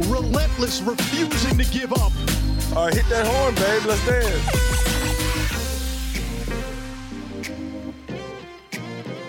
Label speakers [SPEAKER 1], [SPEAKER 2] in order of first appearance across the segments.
[SPEAKER 1] Relentless, refusing to give up.
[SPEAKER 2] All right, hit that horn, babe. Let's dance.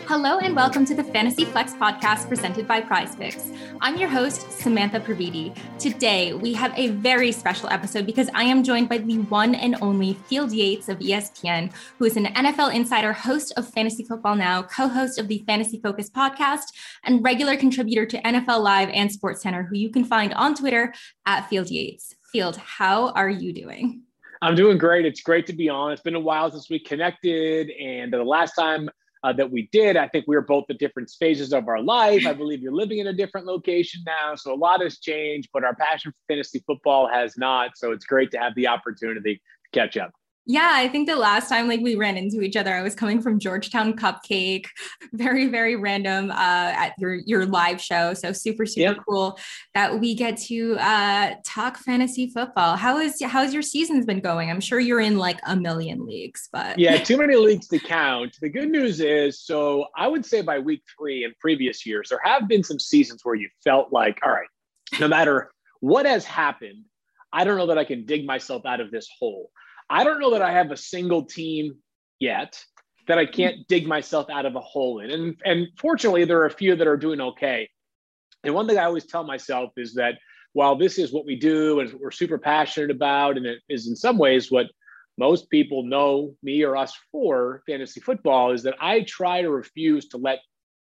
[SPEAKER 3] Hello and welcome to the Fantasy Flex podcast presented by Prize Picks. I'm your host, Samantha Previte. Today, we have a very special episode because I am joined by the one and only Field Yates of ESPN, who is an NFL insider, host of Fantasy Football Now, co host of the Fantasy Focus podcast, and regular contributor to NFL Live and Sports Center, who you can find on Twitter at Field Yates. Field, how are you doing?
[SPEAKER 4] I'm doing great. It's great to be on. It's been a while since we connected, and the last time uh, that we did. I think we were both at different phases of our life. I believe you're living in a different location now. So a lot has changed, but our passion for fantasy football has not. So it's great to have the opportunity to catch up.
[SPEAKER 3] Yeah, I think the last time like we ran into each other, I was coming from Georgetown Cupcake, very very random uh, at your your live show. So super super yep. cool that we get to uh, talk fantasy football. How is how's your season's been going? I'm sure you're in like a million leagues, but
[SPEAKER 4] yeah, too many leagues to count. The good news is, so I would say by week three in previous years, there have been some seasons where you felt like, all right, no matter what has happened, I don't know that I can dig myself out of this hole. I don't know that I have a single team yet that I can't dig myself out of a hole in. And, and fortunately, there are a few that are doing okay. And one thing I always tell myself is that while this is what we do and we're super passionate about, and it is in some ways what most people know me or us for fantasy football, is that I try to refuse to let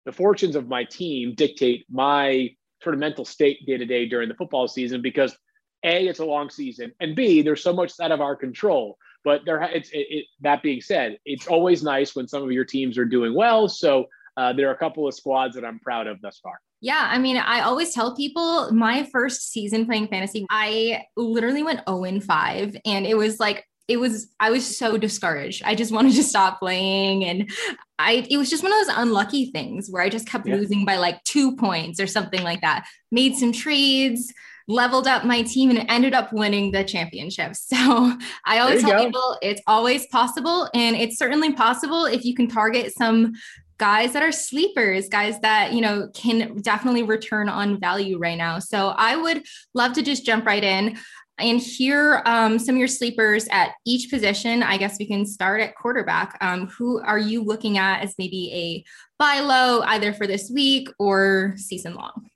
[SPEAKER 4] the fortunes of my team dictate my sort of mental state day to day during the football season because a, it's a long season, and B, there's so much out of our control. But there, it's it, it, that being said, it's always nice when some of your teams are doing well. So uh, there are a couple of squads that I'm proud of thus far.
[SPEAKER 3] Yeah, I mean, I always tell people my first season playing fantasy, I literally went 0 and 5, and it was like it was I was so discouraged. I just wanted to stop playing and I it was just one of those unlucky things where I just kept yeah. losing by like 2 points or something like that. Made some trades, leveled up my team and ended up winning the championship. So I always tell go. people it's always possible. And it's certainly possible if you can target some guys that are sleepers, guys that, you know, can definitely return on value right now. So I would love to just jump right in and hear um, some of your sleepers at each position. I guess we can start at quarterback. Um, who are you looking at as maybe a buy low either for this week or season long?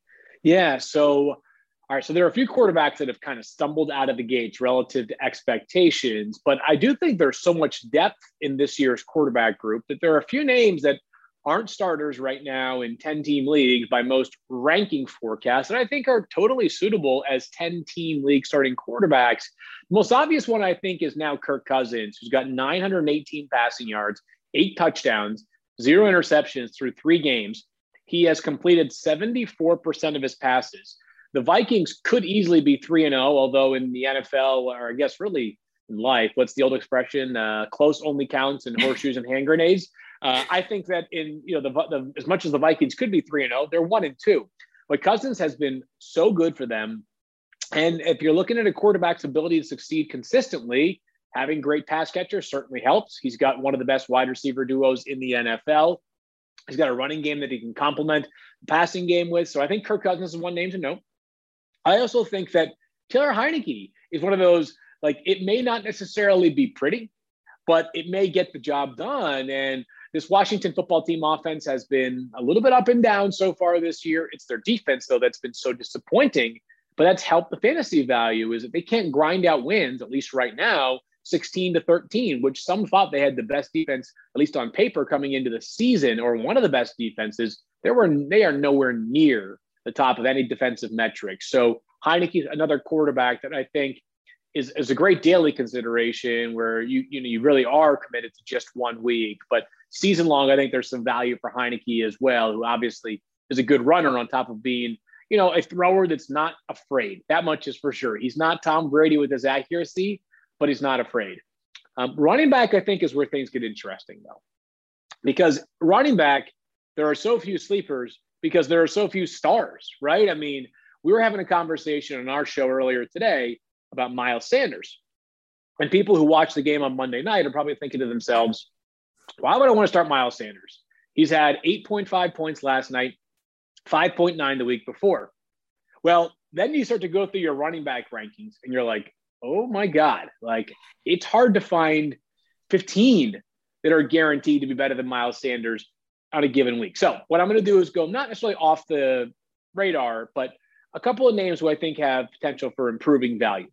[SPEAKER 4] Yeah. So all right, so there are a few quarterbacks that have kind of stumbled out of the gates relative to expectations, but I do think there's so much depth in this year's quarterback group that there are a few names that aren't starters right now in 10 team leagues by most ranking forecasts and I think are totally suitable as 10 team league starting quarterbacks. The most obvious one I think is now Kirk Cousins, who's got 918 passing yards, eight touchdowns, zero interceptions through three games. He has completed 74% of his passes. The Vikings could easily be 3 and 0, although in the NFL, or I guess really in life, what's the old expression? Uh, close only counts in horseshoes and hand grenades. Uh, I think that in, you know, the, the, as much as the Vikings could be 3 and 0, they're 1 and 2. But Cousins has been so good for them. And if you're looking at a quarterback's ability to succeed consistently, having great pass catchers certainly helps. He's got one of the best wide receiver duos in the NFL. He's got a running game that he can complement passing game with. So I think Kirk Cousins is one name to note. I also think that Taylor Heinicke is one of those, like, it may not necessarily be pretty, but it may get the job done. And this Washington football team offense has been a little bit up and down so far this year. It's their defense, though, that's been so disappointing. But that's helped the fantasy value is that they can't grind out wins, at least right now, 16 to 13, which some thought they had the best defense, at least on paper, coming into the season, or one of the best defenses. They were they are nowhere near the top of any defensive metric. So Heinicke, is another quarterback that I think is, is a great daily consideration where you you know you really are committed to just one week. But season long, I think there's some value for Heinicke as well, who obviously is a good runner on top of being you know, a thrower that's not afraid. That much is for sure. He's not Tom Brady with his accuracy, but he's not afraid. Um, running back, I think, is where things get interesting, though, because running back, there are so few sleepers because there are so few stars, right? I mean, we were having a conversation on our show earlier today about Miles Sanders. And people who watch the game on Monday night are probably thinking to themselves, why would I want to start Miles Sanders? He's had 8.5 points last night, 5.9 the week before. Well, then you start to go through your running back rankings and you're like, oh my God, like it's hard to find 15 that are guaranteed to be better than Miles Sanders on a given week. So, what I'm going to do is go not necessarily off the radar, but a couple of names who I think have potential for improving value.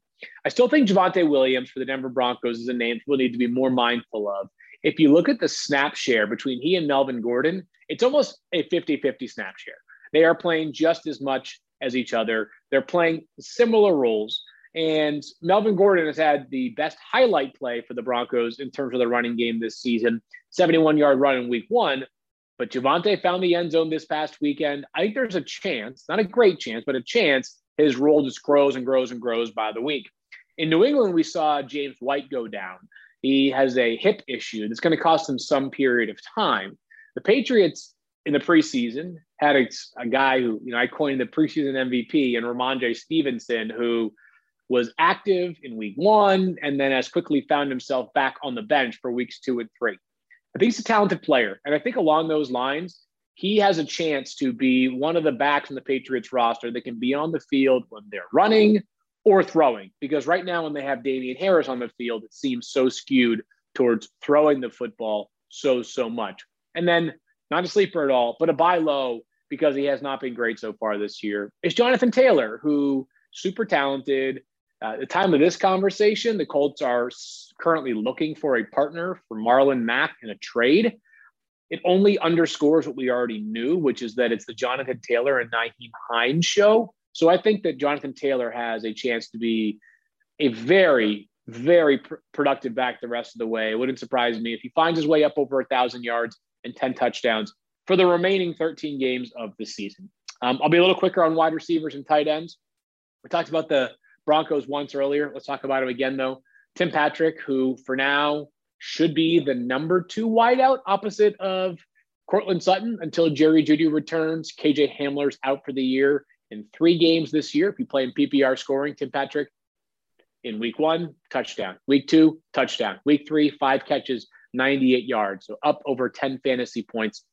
[SPEAKER 4] I still think Javonte Williams for the Denver Broncos is a name we'll need to be more mindful of. If you look at the snap share between he and Melvin Gordon, it's almost a 50 50 snap share. They are playing just as much as each other, they're playing similar roles. And Melvin Gordon has had the best highlight play for the Broncos in terms of the running game this season 71 yard run in week one. But Javonte found the end zone this past weekend. I think there's a chance, not a great chance, but a chance his role just grows and grows and grows by the week. In New England, we saw James White go down. He has a hip issue that's going to cost him some period of time. The Patriots in the preseason had a, a guy who, you know, I coined the preseason MVP and Rhamondre Stevenson, who was active in week one and then has quickly found himself back on the bench for weeks two and three. I think he's a talented player. And I think along those lines, he has a chance to be one of the backs in the Patriots roster that can be on the field when they're running or throwing. Because right now, when they have Damien Harris on the field, it seems so skewed towards throwing the football so, so much. And then, not a sleeper at all, but a buy low because he has not been great so far this year is Jonathan Taylor, who super talented, at the time of this conversation, the Colts are currently looking for a partner for Marlon Mack in a trade. It only underscores what we already knew, which is that it's the Jonathan Taylor and Nyheim Hines show. So I think that Jonathan Taylor has a chance to be a very, very pr- productive back the rest of the way. It wouldn't surprise me if he finds his way up over a thousand yards and 10 touchdowns for the remaining 13 games of the season. Um, I'll be a little quicker on wide receivers and tight ends. We talked about the Broncos once earlier. Let's talk about him again, though. Tim Patrick, who for now should be the number two wideout opposite of Courtland Sutton until Jerry Jeudy returns. KJ Hamler's out for the year in three games this year. If you play in PPR scoring, Tim Patrick in week one, touchdown. Week two, touchdown. Week three, five catches, 98 yards. So up over 10 fantasy points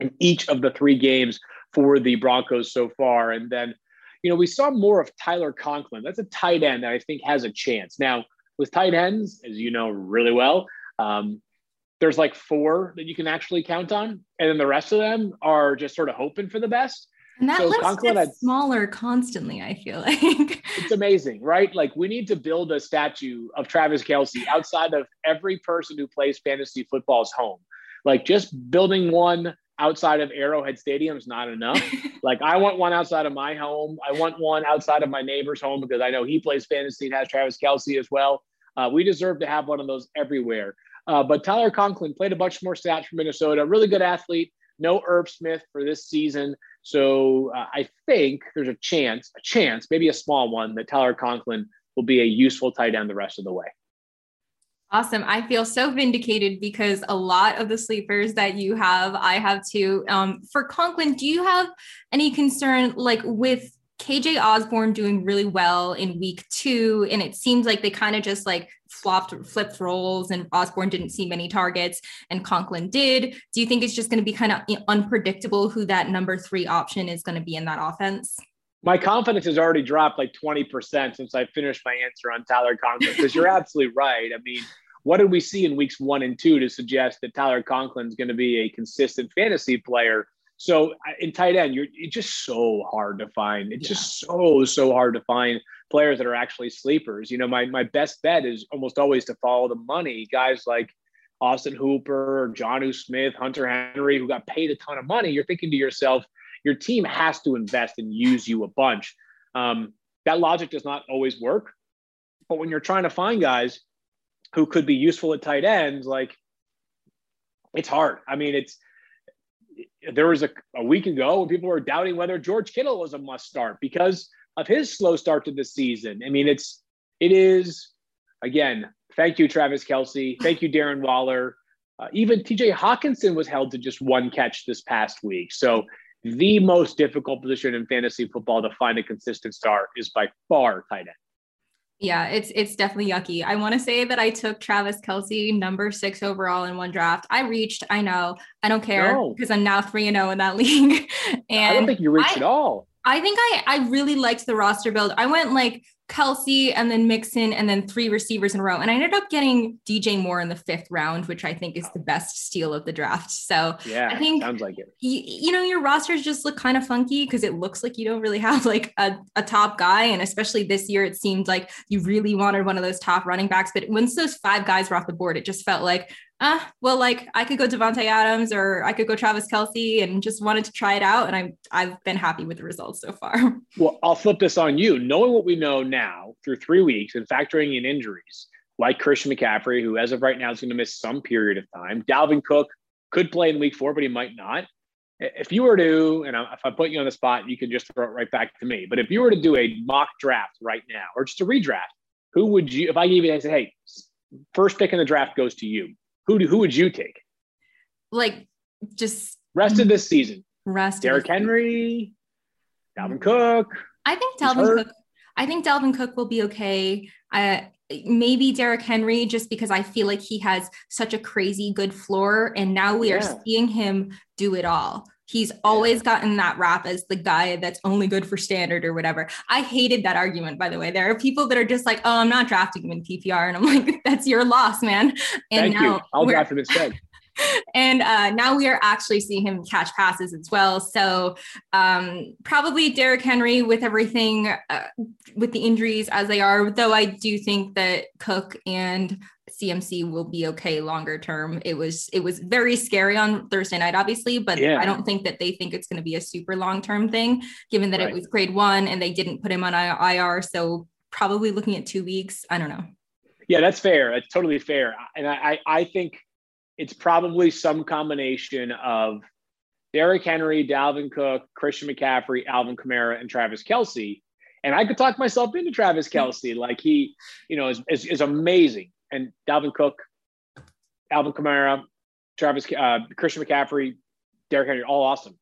[SPEAKER 4] in each of the three games for the Broncos so far. And then you know, we saw more of Tyler Conklin. That's a tight end that I think has a chance. Now, with tight ends, as you know really well, um, there's like four that you can actually count on, and then the rest of them are just sort of hoping for the best.
[SPEAKER 3] And that so list Conklin gets smaller constantly. I feel like
[SPEAKER 4] it's amazing, right? Like we need to build a statue of Travis Kelce outside of every person who plays fantasy football's home. Like just building one outside of Arrowhead Stadium is not enough. like I want one outside of my home. I want one outside of my neighbor's home because I know he plays fantasy and has Travis Kelce as well. Uh, we deserve to have one of those everywhere. Uh, but Tyler Conklin played a bunch more stats for Minnesota. Really good athlete. No Irv Smith for this season. So uh, I think there's a chance, a chance, maybe a small one, that Tyler Conklin will be a useful tight end the rest of the way.
[SPEAKER 3] Awesome. I feel so vindicated because a lot of the sleepers that you have, I have too. Um, for Conklin, do you have any concern like with KJ Osborn doing really well in week two? And it seems like they kind of just like flopped, flipped roles, and Osborn didn't see many targets and Conklin did. Do you think it's just going to be kind of unpredictable who that number three option is going to be in that offense?
[SPEAKER 4] My confidence has already dropped like 20% since I finished my answer on Tyler Conklin because you're absolutely right. I mean, what did we see in weeks one and two to suggest that Tyler Conklin is going to be a consistent fantasy player? So in tight end, you're it's just so hard to find. It's yeah. just so so hard to find players that are actually sleepers. You know, my my best bet is almost always to follow the money. Guys like Austin Hooper, Jonnu Smith, Hunter Henry, who got paid a ton of money. You're thinking to yourself, your team has to invest and use you a bunch. Um, that logic does not always work. But when you're trying to find guys who could be useful at tight ends, like it's hard. I mean, it's there was a, a week ago when people were doubting whether George Kittle was a must start because of his slow start to the season. I mean, it's it is again. Thank you, Travis Kelce. Thank you, Darren Waller. Uh, even TJ Hockenson was held to just one catch this past week. So the most difficult position in fantasy football to find a consistent star is by far tight end.
[SPEAKER 3] Yeah, it's it's definitely yucky. I want to say that I took Travis Kelce number six overall in one draft. I reached, I know, I don't care
[SPEAKER 4] No.
[SPEAKER 3] because I'm now three and zero in that league. And
[SPEAKER 4] I don't think you reached
[SPEAKER 3] I-
[SPEAKER 4] at all.
[SPEAKER 3] I think I I really liked the roster build. I went like Kelce and then Mixon and then three receivers in a row. And I ended up getting DJ Moore in the fifth round, which I think is the best steal of the draft. So
[SPEAKER 4] Yeah,
[SPEAKER 3] I think-
[SPEAKER 4] sounds like it.
[SPEAKER 3] you, you know your rosters just look kind of funky because it looks like you don't really have like a, a top guy and especially this year it seemed like you really wanted one of those top running backs but once those five guys were off the board it just felt like ah well like I could go Davante Adams or I could go Travis Kelce and just wanted to try it out and I'm I've been happy with the results so far
[SPEAKER 4] Well, I'll flip this on you. Knowing what we know now through three weeks and factoring in injuries like Christian McCaffrey, who as of right now is going to miss some period of time, Dalvin Cook could play in week four, but he might not. If you were to, and if I put you on the spot, you can just throw it right back to me. But if you were to do a mock draft right now or just a redraft, who would you, if I gave you, I say, hey, first pick in the draft goes to you, who, do, who would you take?
[SPEAKER 3] like just
[SPEAKER 4] Rest of this season,
[SPEAKER 3] rest of
[SPEAKER 4] Derrick Henry, Dalvin Cook.
[SPEAKER 3] I think Dalvin. Cook. I think Dalvin Cook will be okay. Uh, maybe Derrick Henry, just because I feel like he has such a crazy good floor, and now we are seeing him do it all. He's always gotten that rap as the guy that's only good for standard or whatever. I hated that argument, by the way. There are people that are just like, "Oh, I'm not drafting him in PPR," and I'm like, "That's your loss, man." And
[SPEAKER 4] Thank
[SPEAKER 3] now
[SPEAKER 4] you. I'll draft him instead.
[SPEAKER 3] and uh, now we are actually seeing him catch passes as well. So um, probably Derrick Henry with everything uh, with the injuries as they are. Though I do think that Cook and CMC will be okay longer term. It was it was very scary on Thursday night, obviously, but
[SPEAKER 4] Yeah.
[SPEAKER 3] I don't think that they think it's going to be a super long term thing, given that
[SPEAKER 4] Right.
[SPEAKER 3] it was grade one and they didn't put him on IR. So probably looking at two weeks. I don't know.
[SPEAKER 4] Yeah, that's fair. That's totally fair. And I, I, I think it's probably some combination of Derrick Henry, Dalvin Cook, Christian McCaffrey, Alvin Kamara, and Travis Kelce. And I could talk myself into Travis Kelce. Like he, you know, is, is, is amazing. And Dalvin Cook, Alvin Kamara, Travis, uh, Christian McCaffrey, Derrick Henry, all awesome.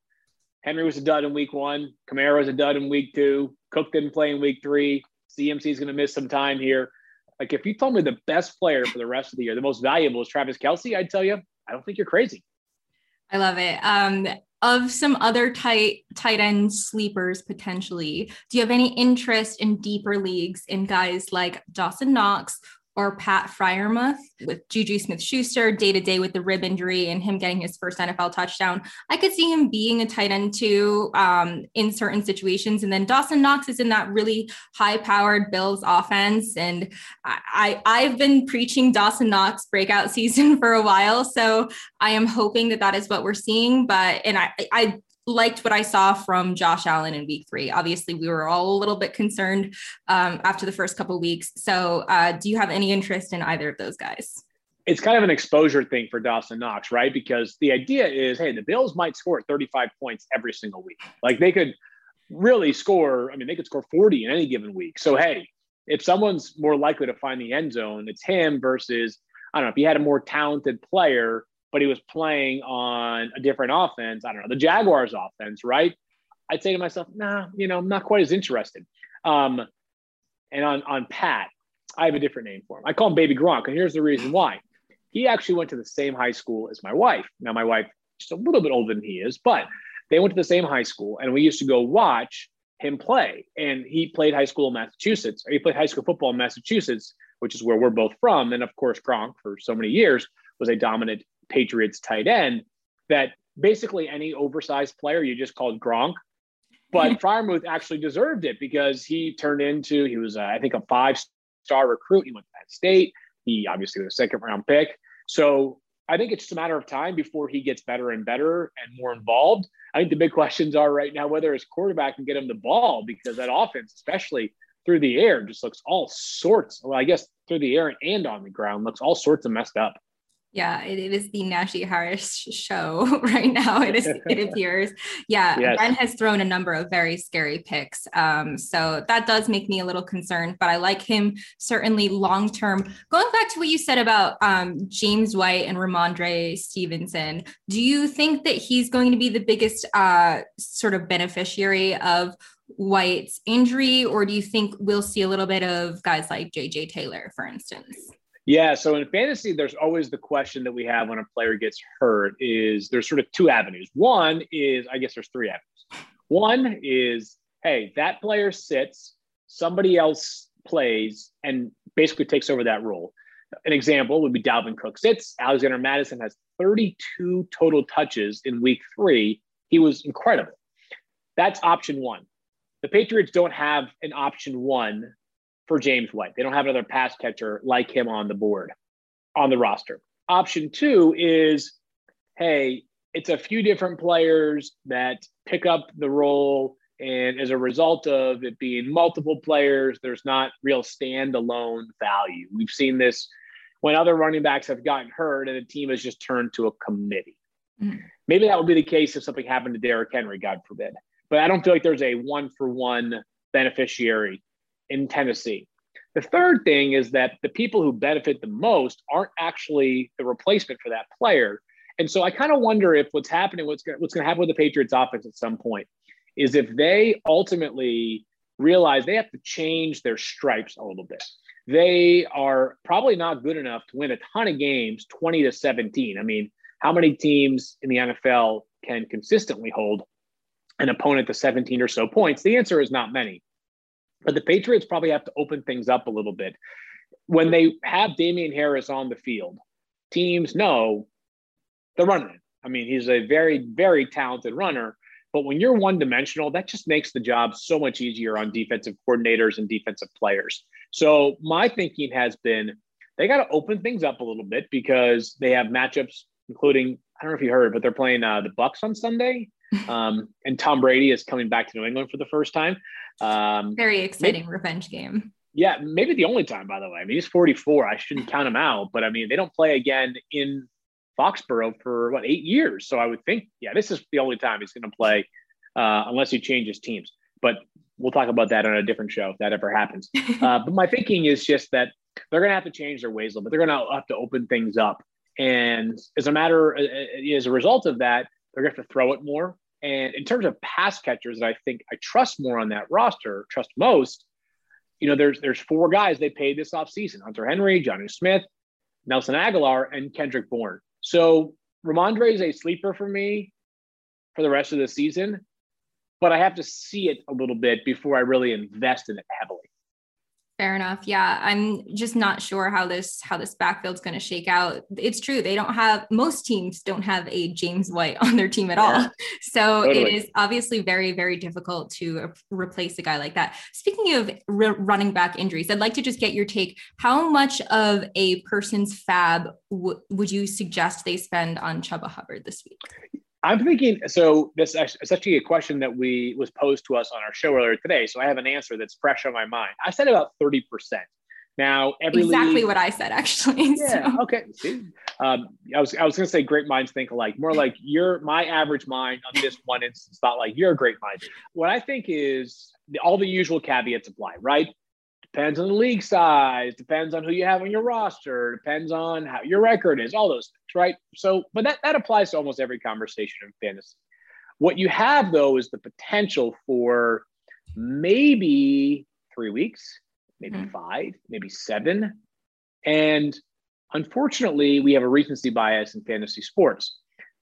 [SPEAKER 4] Henry was a dud in week one. Kamara was a dud in week two. Cook didn't play in week three. CMC is going to miss some time here. Like if you told me the best player for the rest of the year, the most valuable is Travis Kelce, I'd tell you, I don't think you're crazy.
[SPEAKER 3] I love it. Um, of some other tight tight end sleepers potentially, do you have any interest in deeper leagues in guys like Dawson Knox or Pat Freiermuth with Juju Smith Schuster day to day with the rib injury and him getting his first NFL touchdown? I could see him being a tight end too um, in certain situations. And then Dawson Knox is in that really high powered Bills offense. And I, I, I've been preaching Dawson Knox breakout season for a while. So I am hoping that that is what we're seeing. But, and I, I liked what I saw from Josh Allen in week three. Obviously, we were all a little bit concerned um, after the first couple weeks. So, uh, do you have any interest in either of those guys?
[SPEAKER 4] It's kind of an exposure thing for Dawson Knox, right? Because the idea is, hey, the Bills might score 35 points every single week. Like they could really score, I mean, they could score 40 in any given week. So, hey, if someone's more likely to find the end zone, it's him versus, I don't know, if he had a more talented player, but he was playing on a different offense, I don't know, the Jaguars offense, right? I'd say to myself, nah, you know, I'm not quite as interested. Um, and on, on Pat, I have a different name for him. I call him Baby Gronk. And here's the reason why. He actually went to the same high school as my wife. Now, my wife just a little bit older than he is, but they went to the same high school and we used to go watch him play. And he played high school in Massachusetts, or he played high school football in Massachusetts, which is where we're both from. And of course, Gronk for so many years was a dominant Patriots tight end that basically any oversized player you just called Gronk. But Freiermuth actually deserved it because he turned into, he was, uh, I think, a five star recruit. He went to that state. He obviously was a second round pick. So I think it's just a matter of time before he gets better and better and more involved. I think the big questions are right now whether his quarterback can get him the ball because that offense, especially through the air, just looks all sorts. Well, I guess through the air and on the ground, looks all sorts of messed up.
[SPEAKER 3] Yeah, it, it is the Najee Harris show right now. It is. it appears. Yeah, yes. Brent has thrown a number of very scary picks. Um, so that does make me a little concerned. But I like him certainly long term. Going back to what you said about um, James White and Rhamondre Stevenson, do you think that he's going to be the biggest uh, sort of beneficiary of White's injury, or do you think we'll see a little bit of guys like JJ Taylor, for instance?
[SPEAKER 4] Yeah. So in fantasy, there's always the question that we have when a player gets hurt is there's sort of two avenues. One is, I guess there's three avenues. One is, hey, that player sits, somebody else plays and basically takes over that role. An example would be Dalvin Cook sits. Alexander Mattison has 32 total touches in week three. He was incredible. That's option one. The Patriots don't have an option one for James White. They don't have another pass catcher like him on the board, on the roster. Option two is hey, it's a few different players that pick up the role. And as a result of it being multiple players, there's not real standalone value. We've seen this when other running backs have gotten hurt and the team has just turned to a committee. Mm-hmm. Maybe that would be the case if something happened to Derrick Henry, God forbid. But I don't feel like there's a one for one beneficiary in Tennessee. The third thing is that the people who benefit the most aren't actually the replacement for that player. And so I kind of wonder if what's happening, what's going what's to happen with the Patriots offense at some point is if they ultimately realize they have to change their stripes a little bit. They are probably not good enough to win a ton of games 20 to 17. I mean, how many teams in the NFL can consistently hold an opponent to 17 or so points? The answer is not many. But the Patriots probably have to open things up a little bit. When they have Damien Harris on the field, teams know they're running I mean, he's a very, very talented runner. But when you're one dimensional, that just makes the job so much easier on defensive coordinators and defensive players. So my thinking has been they got to open things up a little bit because they have matchups, including I don't know if you heard, but they're playing uh, the Bucs on Sunday, um, and Tom Brady is coming back to New England for the first time.
[SPEAKER 3] Um, Very exciting maybe, revenge game.
[SPEAKER 4] Yeah, maybe the only time, by the way. I mean, he's 44. I shouldn't count him out, but I mean, they don't play again in Foxborough for what eight years. So I would think, yeah, this is the only time he's going to play, uh, unless he changes teams. But we'll talk about that on a different show if that ever happens. Uh, but my thinking is just that they're going to have to change their ways a little bit. They're going to have to open things up, and as a matter, as a result of that, they're going to have to throw it more. And in terms of pass catchers that I think I trust more on that roster, trust most, you know, there's there's four guys they paid this offseason Hunter Henry, Jonnu Smith, Nelson Agholor, and Kendrick Bourne. So Rhamondre is a sleeper for me for the rest of the season, but I have to see it a little bit before I really invest in it heavily.
[SPEAKER 3] Fair enough. Yeah, I'm just not sure how this how this backfield's going to shake out. It's true they don't have most teams don't have a James White on their team at yeah, all. So totally. it is obviously very very difficult to replace a guy like that. Speaking of re- running back injuries, I'd like to just get your take. How much of a person's FAAB w- would you suggest they spend on Chuba Hubbard this week?
[SPEAKER 4] I'm thinking so. This is actually a question that we was posed to us on our show earlier today. So I have an answer that's fresh on my mind. I said about thirty percent. Now, every
[SPEAKER 3] exactly
[SPEAKER 4] league,
[SPEAKER 3] what I said actually.
[SPEAKER 4] Yeah. So. Okay. Um, I was I was going to say great minds think alike. More like you're my average mind on this one instance. Not like you're a great mind. What I think is the, all the usual caveats apply. Right. Depends on the league size, depends on who you have on your roster, depends on how your record is, all those things, right? So, but that, that applies to almost every conversation in fantasy. What you have though is the potential for maybe three weeks, maybe mm-hmm. five, maybe seven. And unfortunately, we have a recency bias in fantasy sports.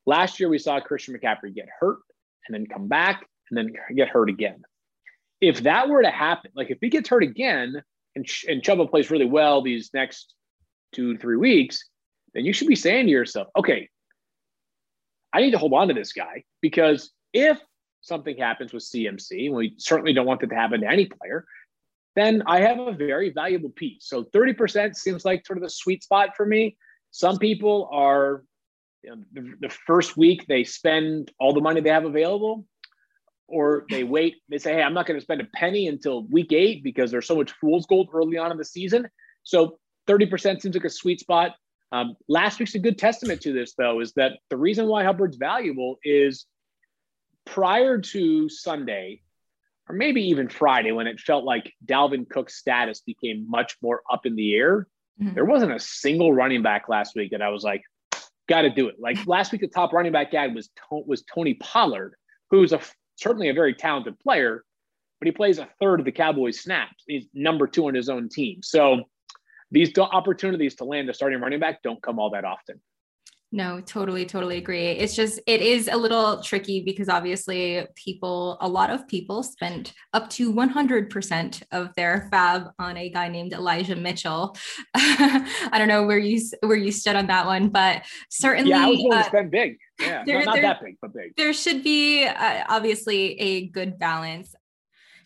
[SPEAKER 4] Last year, we saw Christian McCaffrey get hurt and then come back and then get hurt again if that were to happen, like if he gets hurt again and, and Chuba plays really well these next two, three weeks, then you should be saying to yourself, okay, I need to hold on to this guy because if something happens with CMC, and we certainly don't want that to happen to any player, then I have a very valuable piece. So 30% seems like sort of the sweet spot for me. Some people are, you know, the, the first week they spend all the money they have available or they wait, they say, hey, I'm not going to spend a penny until week eight because there's so much fool's gold early on in the season. So 30% seems like a sweet spot. Um, last week's a good testament to this, though, is that the reason why Hubbard's valuable is prior to Sunday, or maybe even Friday, when it felt like Dalvin Cook's status became much more up in the air, mm-hmm. there wasn't a single running back last week that I was like, got to do it. Like last week, the top running back guy was was Tony Pollard, who's a certainly a very talented player, but he plays a third of the Cowboys snaps. He's number two on his own team. So these opportunities to land a starting running back don't come all that often.
[SPEAKER 3] No, totally, totally agree. It's just, it is a little tricky because obviously people, a lot of people spent up to 100% of their FAAB on a guy named Elijah Mitchell. I don't know where you, where you stood on that one, but certainly.
[SPEAKER 4] Yeah, I was uh, to spend big. Yeah, there, not, not there, that big, but big.
[SPEAKER 3] There should be uh, obviously a good balance.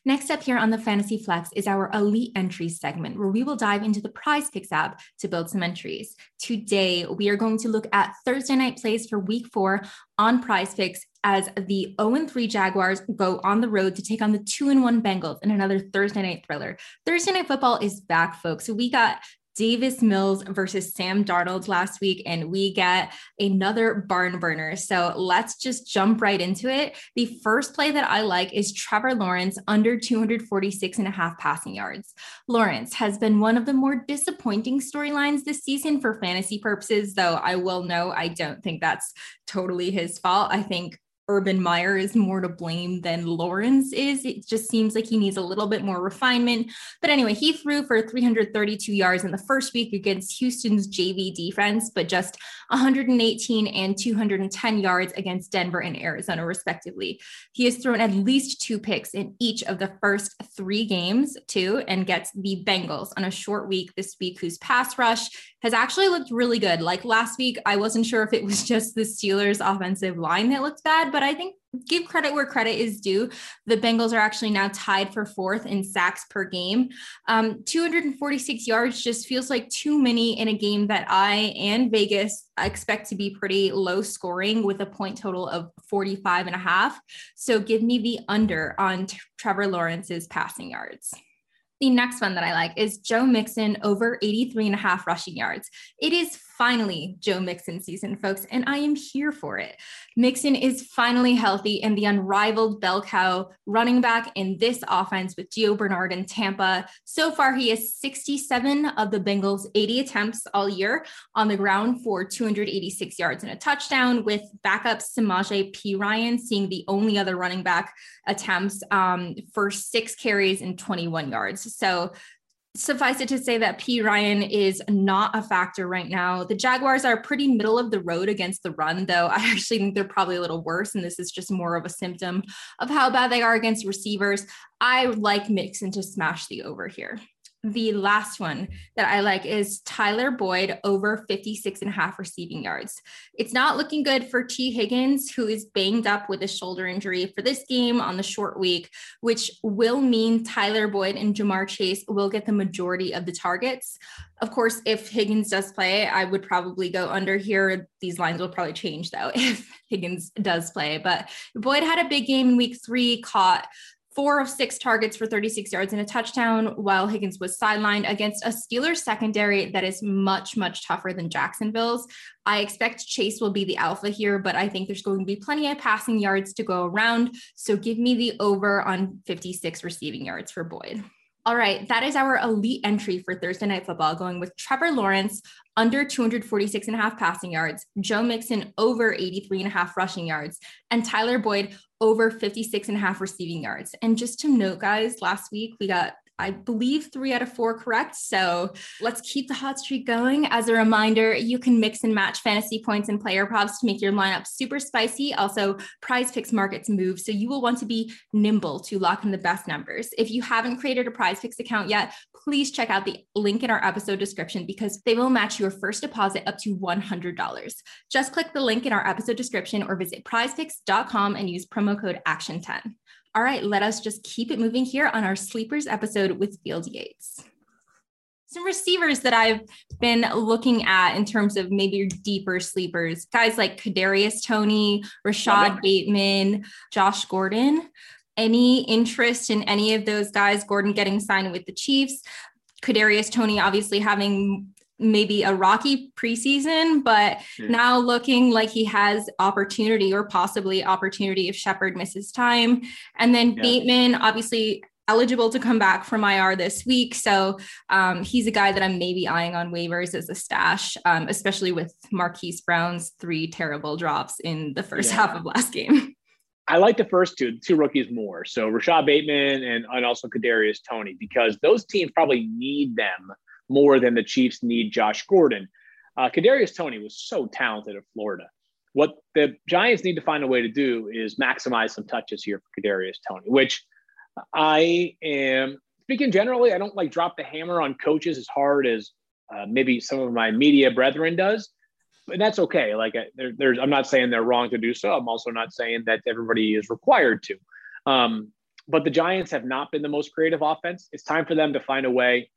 [SPEAKER 3] Next up here on the Fantasy Flex is our Elite Entries segment, where we will dive into the Prize Picks app to build some entries. Today, we are going to look at Thursday night plays for week four on Prize Picks as the 0 3 Jaguars go on the road to take on the 2 1 Bengals in another Thursday night thriller. Thursday night football is back, folks. We got Davis Mills versus Sam Darnold last week, and we get another barn burner. So let's just jump right into it. The first play that I like is Trevor Lawrence under 246 and a half passing yards. Lawrence has been one of the more disappointing storylines this season for fantasy purposes, though I will know I don't think that's totally his fault. I think Urban Meyer is more to blame than Lawrence is. It just seems like he needs a little bit more refinement. But anyway, he threw for 332 yards in the first week against Houston's JV defense, but just 118 and 210 yards against Denver and Arizona, respectively. He has thrown at least two picks in each of the first three games, too, and gets the Bengals on a short week this week, whose pass rush has actually looked really good. Like last week, I wasn't sure if it was just the Steelers' offensive line that looked bad, but I think give credit where credit is due. The Bengals are actually now tied for fourth in sacks per game. Um, 246 yards just feels like too many in a game that I and Vegas expect to be pretty low scoring with a point total of 45 and a half. So give me the under on Trevor Lawrence's passing yards. The next one that I like is Joe Mixon over 83 and a half rushing yards. It is finally Joe Mixon season, folks, and I am here for it. Mixon is finally healthy and the unrivaled bell cow running back in this offense with Gio Bernard in Tampa. So far, he has 67 of the Bengals' 80 attempts all year on the ground for 286 yards and a touchdown, with backup Samaje Perine seeing the only other running back attempts um, for six carries and 21 yards. So suffice it to say that Perine is not a factor right now. The Jaguars are pretty middle of the road against the run, though I actually think they're probably a little worse. And this is just more of a symptom of how bad they are against receivers. I like Mixon to smash the over here the last one that I like is Tyler Boyd over 56 and a half receiving yards. It's not looking good for Tee Higgins, who is banged up with a shoulder injury for this game on the short week, which will mean Tyler Boyd and Ja'Marr Chase will get the majority of the targets. Of course, if Higgins does play, I would probably go under here. These lines will probably change though if Higgins does play. But Boyd had a big game in week three, caught four of six targets for 36 yards and a touchdown, while Higgins was sidelined against a Steelers secondary that is much, much tougher than Jacksonville's. I expect Chase will be the alpha here, but I think there's going to be plenty of passing yards to go around. So give me the over on 56 receiving yards for Boyd. All right, that is our elite entry for Thursday Night Football, going with Trevor Lawrence under 246 and a half passing yards, Joe Mixon over 83 and a half rushing yards, and Tyler Boyd over 56 and a half receiving yards. And just to note, guys, last week we got I believe three out of four correct. So let's keep the hot streak going. As a reminder, you can mix and match fantasy points and player props to make your lineup super spicy. Also, prize picks markets move. So you will want to be nimble to lock in the best numbers. If you haven't created a prize picks account yet, please check out the link in our episode description because they will match your first deposit up to $100. Just click the link in our episode description or visit prizepicks.com and use promo code ACTION10. All right, let us just keep it moving here on our sleepers episode with Field Yates. Some receivers that I've been looking at in terms of maybe deeper sleepers, guys like Kadarius Toney, Rashod Bateman, Josh Gordon. Any interest in any of those guys? Gordon getting signed with the Chiefs, Kadarius Toney obviously having maybe a rocky preseason, but yeah. now looking like he has opportunity or possibly opportunity if Shepard misses time. And then yeah. Bateman, obviously eligible to come back from IR this week. So um, he's a guy that I'm maybe eyeing on waivers as a stash, um, especially with Marquise Brown's three terrible drops in the first yeah. half of last game.
[SPEAKER 4] I like the first two, two rookies more. So Rashod Bateman and, and also Kadarius Toney, because those teams probably need them more than the Chiefs need Josh Gordon. Uh, Kadarius Toney was so talented at Florida. What the Giants need to find a way to do is maximize some touches here for Kadarius Toney, which I am speaking generally. I don't like drop the hammer on coaches as hard as uh, maybe some of my media brethren does, but that's okay. Like there, there's, I'm not saying they're wrong to do so. I'm also not saying that everybody is required to. Um, but the Giants have not been the most creative offense. It's time for them to find a way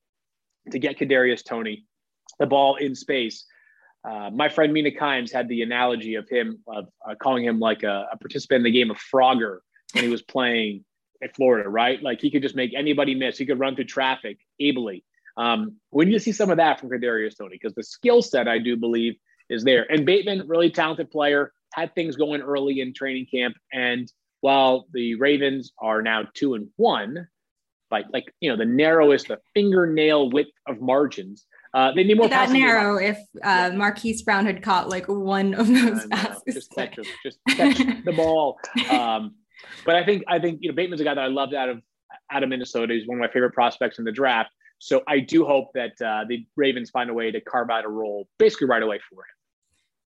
[SPEAKER 4] to get Kadarius Toney the ball in space. Uh, my friend Mina Kimes had the analogy of him of uh, calling him like a, a, participant in the game of Frogger when he was playing at Florida, right? Like he could just make anybody miss. He could run through traffic ably. Um, we to see some of that from Kadarius Toney because the skill set I do believe is there. And Bateman, really talented player, had things going early in training camp. And while the Ravens are now two and one, like like you know the narrowest, the fingernail width of margins. Uh, they need more.
[SPEAKER 3] That narrow. If uh, yeah. Marquise Brown had caught like one of those passes,
[SPEAKER 4] just catch, just catch the ball. Um, but I think I think you know Bateman's a guy that I loved out of out of Minnesota. He's one of my favorite prospects in the draft. So I do hope that uh, the Ravens find a way to carve out a role basically right away for him.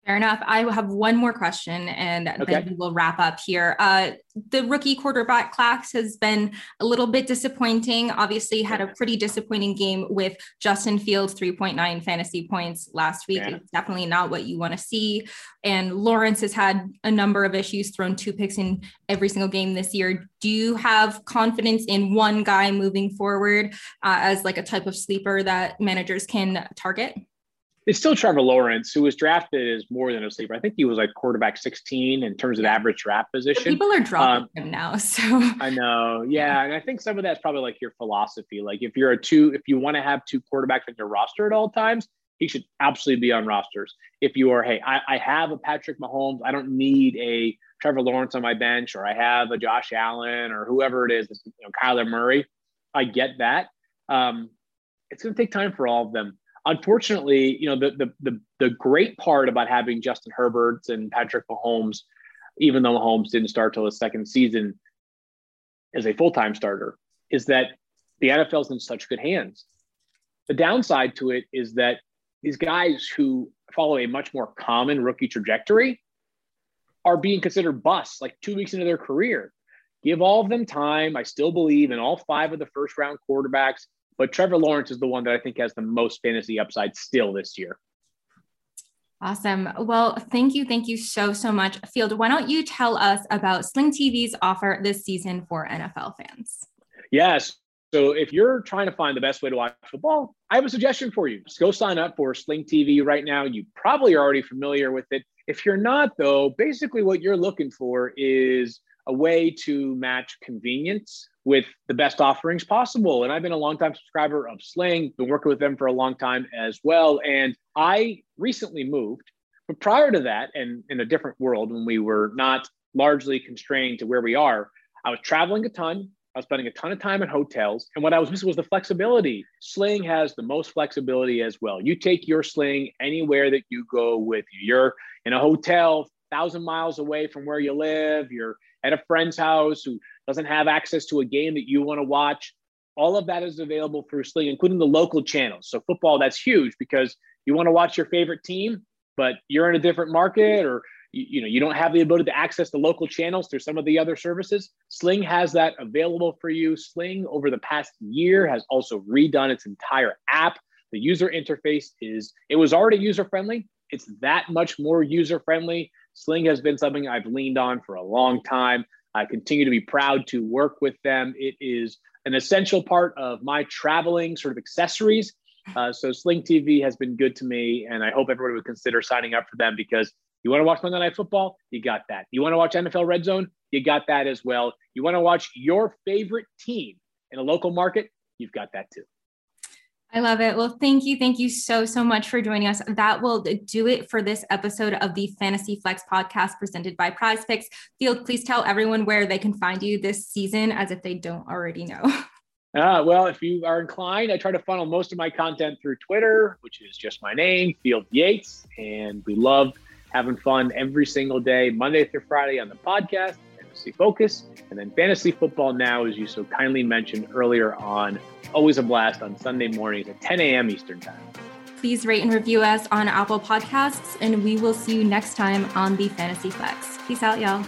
[SPEAKER 3] Fair enough. I have one more question and okay. then we will wrap up here. Uh, the rookie quarterback class has been a little bit disappointing. Obviously, had a pretty disappointing game with Justin Fields, 3.9 fantasy points last week. Yeah. It's definitely not what you want to see. And Lawrence has had a number of issues, thrown two picks in every single game this year. Do you have confidence in one guy moving forward uh, as like a type of sleeper that managers can target?
[SPEAKER 4] It's still Trevor Lawrence, who was drafted as more than a sleeper. I think he was like quarterback 16 in terms of average draft position.
[SPEAKER 3] People are dropping um, him now. So
[SPEAKER 4] I know. Yeah. And I think some of that's probably like your philosophy. Like if you're a two, if you want to have two quarterbacks on your roster at all times, he should absolutely be on rosters. If you are, hey, I, I have a Patrick Mahomes, I don't need a Trevor Lawrence on my bench, or I have a Josh Allen or whoever it is, you know, Kyler Murray. I get that. Um, it's going to take time for all of them unfortunately, you know, the, the, the, the great part about having Justin Herberts and Patrick Mahomes, even though Mahomes didn't start till his second season as a full time starter, is that the NFL's in such good hands. The downside to it is that these guys who follow a much more common rookie trajectory are being considered busts like two weeks into their career. Give all of them time. I still believe in all five of the first round quarterbacks. But Trevor Lawrence is the one that I think has the most fantasy upside still this year.
[SPEAKER 3] Awesome. Well, thank you. Thank you so, so much. Field, why don't you tell us about Sling TV's offer this season for NFL fans?
[SPEAKER 4] Yes. So if you're trying to find the best way to watch football, I have a suggestion for you. Just go sign up for Sling TV right now. You probably are already familiar with it. If you're not, though, basically what you're looking for is a way to match convenience with the best offerings possible. And I've been a longtime subscriber of Sling, been working with them for a long time as well. And I recently moved, but prior to that, and in a different world when we were not largely constrained to where we are, I was traveling a ton. I was spending a ton of time in hotels. And what I was missing was the flexibility. Sling has the most flexibility as well. You take your sling anywhere that you go with you. You're in a hotel, thousand miles away from where you live. You're at a friend's house who doesn't have access to a game that you want to watch. All of that is available through Sling, including the local channels. So football, that's huge because you want to watch your favorite team, but you're in a different market or you, you know you don't have the ability to access the local channels through some of the other services. Sling has that available for you. Sling over the past year has also redone its entire app. The user interface is it was already user friendly. It's that much more user friendly. Sling has been something I've leaned on for a long time. I continue to be proud to work with them. It is an essential part of my traveling sort of accessories. Uh, so Sling TV has been good to me, and I hope everybody would consider signing up for them because you want to watch Monday Night Football, you got that. You want to watch NFL Red Zone, you got that as well. You want to watch your favorite team in a local market, you've got that too.
[SPEAKER 3] I love it. Well, thank you. Thank you so, so much for joining us. That will do it for this episode of the Fantasy Flex podcast presented by Prize Picks. Field, please tell everyone where they can find you this season as if they don't already know.
[SPEAKER 4] Uh, well, if you are inclined, I try to funnel most of my content through Twitter, which is just my name, Field Yates. And we love having fun every single day, Monday through Friday on the podcast, Fantasy Focus, and then Fantasy Football Now, as you so kindly mentioned earlier on. Always a blast on Sunday mornings at 10 a.m. Eastern Time.
[SPEAKER 3] Please rate and review us on Apple Podcasts, and we will see you next time on the Fantasy Flex. Peace out, y'all.